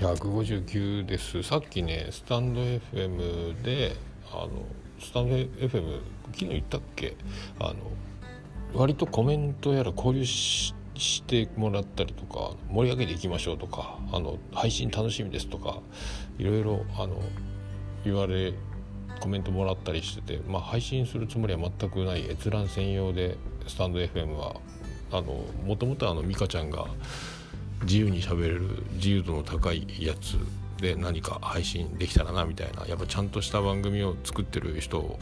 159です。さっきねスタンド FM であのスタンド FM 昨日言ったっけ？あの割とコメントやら交流してもらったりとか盛り上げていきましょうとかあの配信楽しみですとかいろいろあの言われコメントもらったりしてて、まあ、配信するつもりは全くない閲覧専用でスタンド FM はもともとあの美香ちゃんが自由にしゃべれる自由度の高いやつで何か配信できたらなみたいな。やっぱちゃんとした番組を作ってる人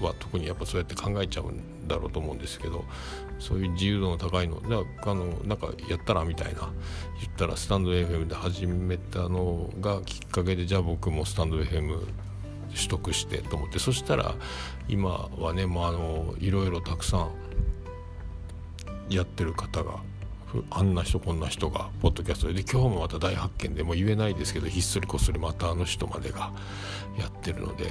は特にやっぱそうやって考えちゃうんだろうと思うんですけどそういう自由度の高いのあのなんかやったらみたいな。言ったらスタンド FM で始めたのがきっかけでじゃあ僕もスタンド FM 取得してと思って。そしたら今はねもうあのいろいろたくさんやってる方があんな人こんな人がポッドキャストで。今日もまた大発見でもう言えないですけどひっそりこっそりまたあの人までがやってるので。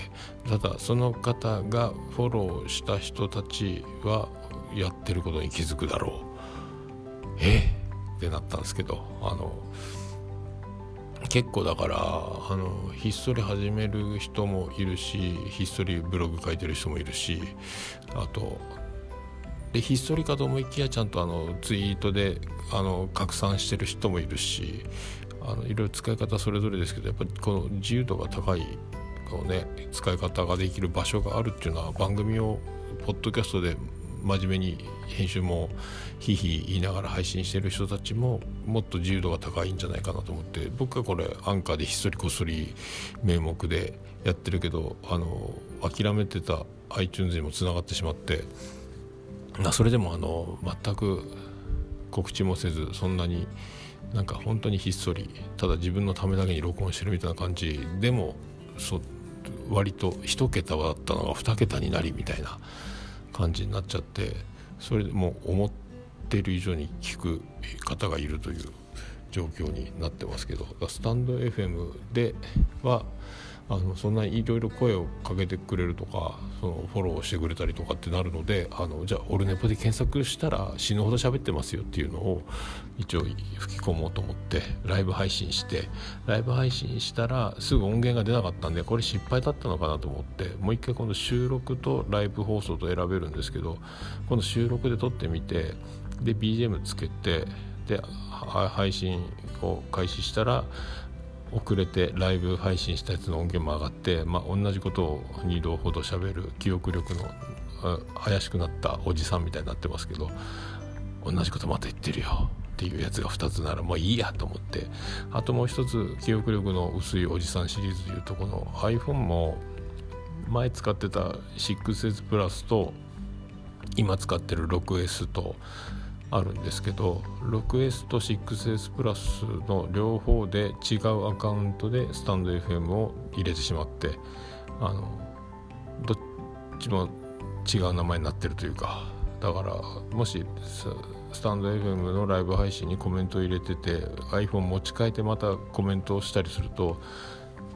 ただその方がフォローした人たちはやってることに気づくだろう。え？ってなったんですけどあの結構だからあのひっそり始める人もいるしひっそりブログ書いてる人もいるしあとでひっそりかと思いきやちゃんとあのツイートであの拡散してる人もいるしあのいろいろ使い方それぞれですけどやっぱりこの自由度が高いこの、ね、使い方ができる場所があるっていうのは番組をポッドキャストで真面目に編集もひいひい言いながら配信してる人たちももっと自由度が高いんじゃないかなと思って僕はこれアンカーでひっそりこっそり名目でやってるけどあの諦めてた iTunes にもつながってしまってそれでもあの全く告知もせずそんなになんか本当にひっそりただ自分のためだけに録音してるみたいな感じ。でもそ割と1桁だったのが2桁になりみたいな感じになっちゃってそれでもう思ってる以上に聞く方がいるという状況になってますけど。スタンド FM ではあのそんないろいろ声をかけてくれるとかそのフォローしてくれたりとかってなるのであのじゃあオルネポで検索したら死ぬほど喋ってますよっていうのを一応吹き込もうと思ってライブ配信してライブ配信したらすぐ音源が出なかったんでこれ失敗だったのかなと思ってもう一回この収録とライブ放送と選べるんですけどこの収録で撮ってみてで BGM つけてで配信を開始したら遅れてライブ配信したやつの音源も上がって、まあ、同じことを2度ほど喋る記憶力の怪しくなったおじさんみたいになってますけど同じことまた言ってるよっていうやつが2つならもういいやと思って。あともう一つ記憶力の薄いおじさんシリーズでいうとこの iPhone も前使ってた 6S プラスと今使ってる 6S とあるんですけど 6S と 6S プラスの両方で違うアカウントでスタンド FM を入れてしまってあのどっちも違う名前になってるというかだからもしスタンド FM のライブ配信にコメントを入れてて iPhone 持ち替えてまたコメントをしたりすると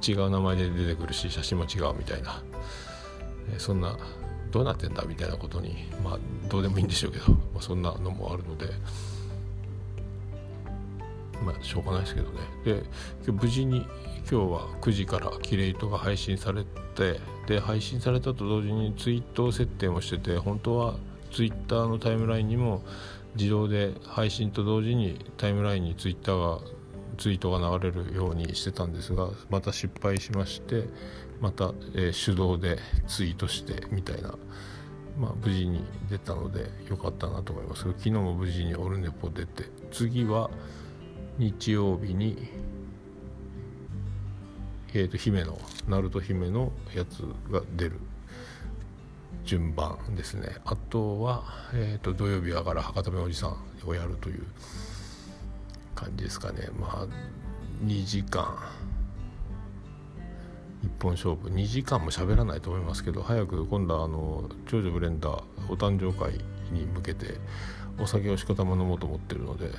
違う名前で出てくるし写真も違うみたいなそんなどうなってんだみたいなことにまあどうでもいいんでしょうけど、まあ、そんなのもあるのでまあしょうがないですけどね。で無事に今日は9時からキレイトが配信されてで配信されたと同時にツイート設定もしてて本当はツイッターのタイムラインにも自動で配信と同時にタイムラインにツイッターがツイートが流れるようにしてたんですがまた失敗しましてまた、えー、手動でツイートしてみたいな、まあ、無事に出たので良かったなと思います。昨日も無事にオルネポ出て次は日曜日に、えーと、姫のナルト姫のやつが出る順番ですね。あとは、えーと、土曜日はから博多めおじさんをやるという感じですかね。まあ2時間一本勝負2時間も喋らないと思いますけど早く今度はあの長女ブレンダーお誕生会に向けてお酒をしこたま飲もうと思ってるので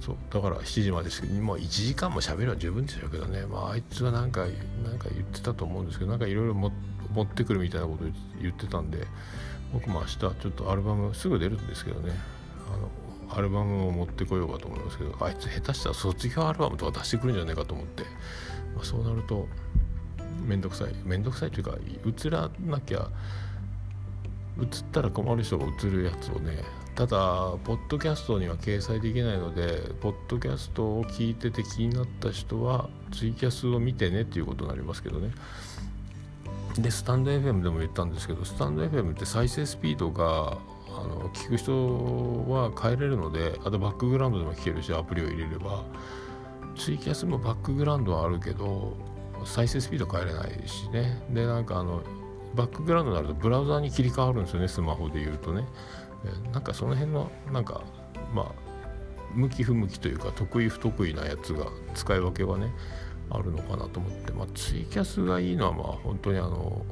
そうだから7時までですけどもう1時間も喋れば十分でしょうけどね、まあ、あいつはなんかなんか言ってたと思うんですけどなんかいろいろ持ってくるみたいなこと言ってたんで僕も明日ちょっとアルバムすぐ出るんですけどね。あのアルバムを持ってこようかと思いますけどあいつ下手したら卒業アルバムとか出してくるんじゃないかと思って、まあ、そうなると面倒くさい。面倒くさいというか映らなきゃ映ったら困る人が映るやつをねただポッドキャストには掲載できないのでポッドキャストを聞いてて気になった人はツイキャスを見てねっていうことになりますけどね。でスタンド FM でも言ったんですけどスタンド FM って再生スピードがあの聞く人は変えれるのであとバックグラウンドでも聞けるしアプリを入れれば。ツイキャスもバックグラウンドはあるけど再生スピード変えれないしね。でなんかあのバックグラウンドになるとブラウザに切り替わるんですよねスマホで言うとね。なんかその辺のなんかまあ向き不向きというか得意不得意なやつが使い分けはねあるのかなと思って、まあ、ツイキャスがいいのはまあ本当にあの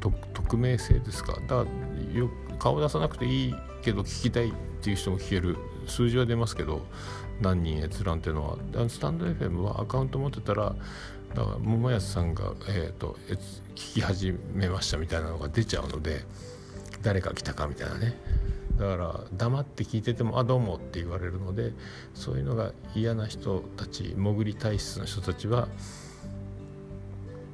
匿名性ですか。だからよ顔出さなくていいけど聞きたいっていう人も聞ける。数字は出ますけど何人閲覧っていうのは。スタンド FM はアカウント持ってたらだから桃安さんが、えーと、聞き始めましたみたいなのが出ちゃうので誰か来たかみたいなね。だから黙って聞いてても「あどうも」って言われるのでそういうのが嫌な人たち潜り体質の人たちは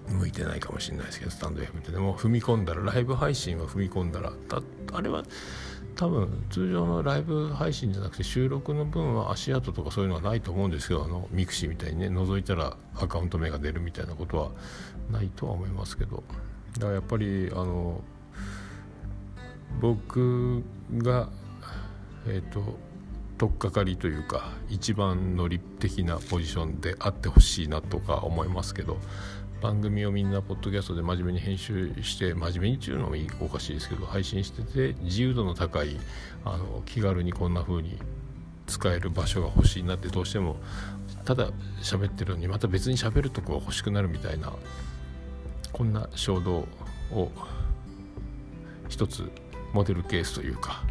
向いてないかもしれないですけどスタンド FM って。でも踏み込んだらライブ配信は踏み込んだらあれは多分通常のライブ配信じゃなくて収録の分は足跡とかそういうのはないと思うんですけどあのミクシーみたいにね覗いたらアカウント名が出るみたいなことはないとは思いますけど。だからやっぱりあの僕がえっ、ー、と取っかかりというか一番乗り的なポジションであってほしいなとか思いますけど番組をみんなポッドキャストで真面目に編集して真面目にっていうのもおかしいですけど配信してて自由度の高いあの気軽にこんな風に使える場所が欲しいなってどうしてもただ喋ってるのにまた別に喋るとこが欲しくなるみたいなこんな衝動を一つモデルケースというか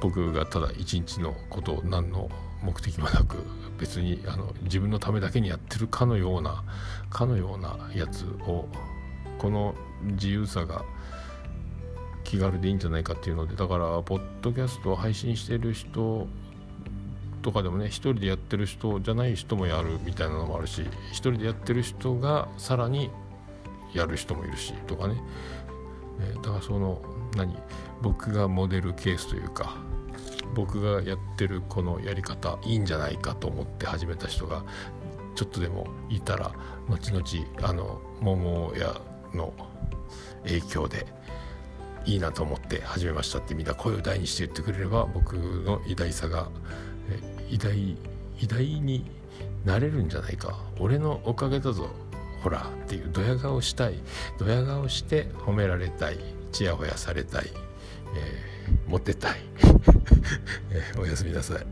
僕がただ一日のことを何の目的もなく別にあの自分のためだけにやってるかのようなかのようなやつをこの自由さが気軽でいいんじゃないかっていうのでだからポッドキャストを配信してる人とかでもね一人でやってる人じゃない人もやるみたいなのもあるし一人でやってる人がさらにやる人もいるしとかね、えだからその何？僕がモデルケースというか僕がやってるこのやり方いいんじゃないかと思って始めた人がちょっとでもいたら後々あの桃屋の影響でいいなと思って始めましたってみんな声を大にして言ってくれれば僕の偉大さが偉大偉大になれるんじゃないか。俺のおかげだぞほらっていうドヤ顔したい。ドヤ顔して褒められたい。ちやほやされたい、えー、モテたい、おやすみなさい。